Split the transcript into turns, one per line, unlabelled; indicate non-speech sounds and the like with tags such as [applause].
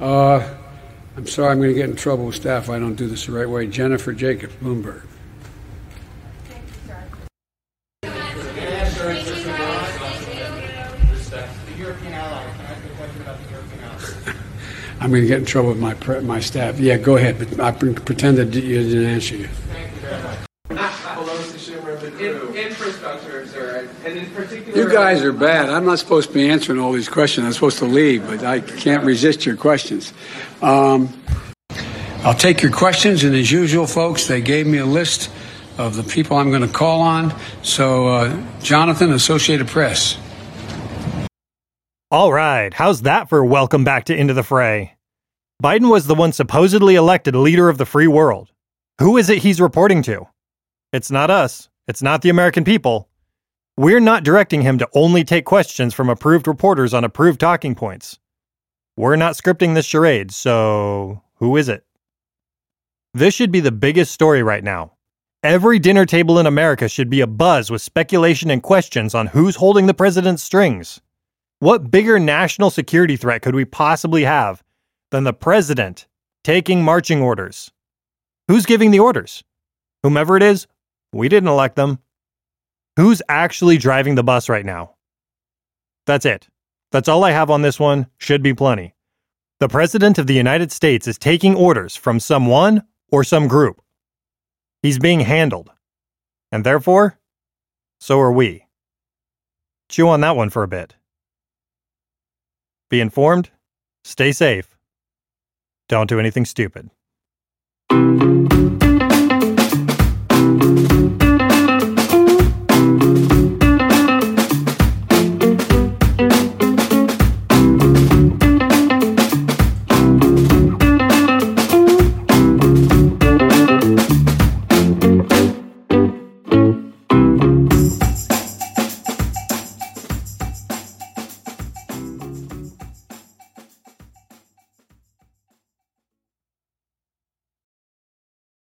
Uh, I'm sorry, I'm going to get in trouble with staff if I don't do this the right way. Jennifer Jacobs, Bloomberg. [laughs] I'm going to get in trouble with my my staff. Yeah, go ahead, but I pre- pretend that you didn't answer you.
In- infrastructure, sir, and in particular.
You guys are bad. I'm not supposed to be answering all these questions. I'm supposed to leave, but I can't resist your questions. Um, I'll take your questions, and as usual, folks, they gave me a list of the people I'm going to call on. So, uh, Jonathan, Associated Press.
All right, how's that for welcome back to Into the Fray? Biden was the one supposedly elected leader of the free world. Who is it he's reporting to? It's not us. It's not the American people. We're not directing him to only take questions from approved reporters on approved talking points. We're not scripting this charade, so who is it? This should be the biggest story right now. Every dinner table in America should be abuzz with speculation and questions on who's holding the president's strings. What bigger national security threat could we possibly have than the president taking marching orders? Who's giving the orders? Whomever it is, we didn't elect them. Who's actually driving the bus right now? That's it. That's all I have on this one. Should be plenty. The President of the United States is taking orders from someone or some group. He's being handled. And therefore, so are we. Chew on that one for a bit. Be informed, stay safe, don't do anything stupid.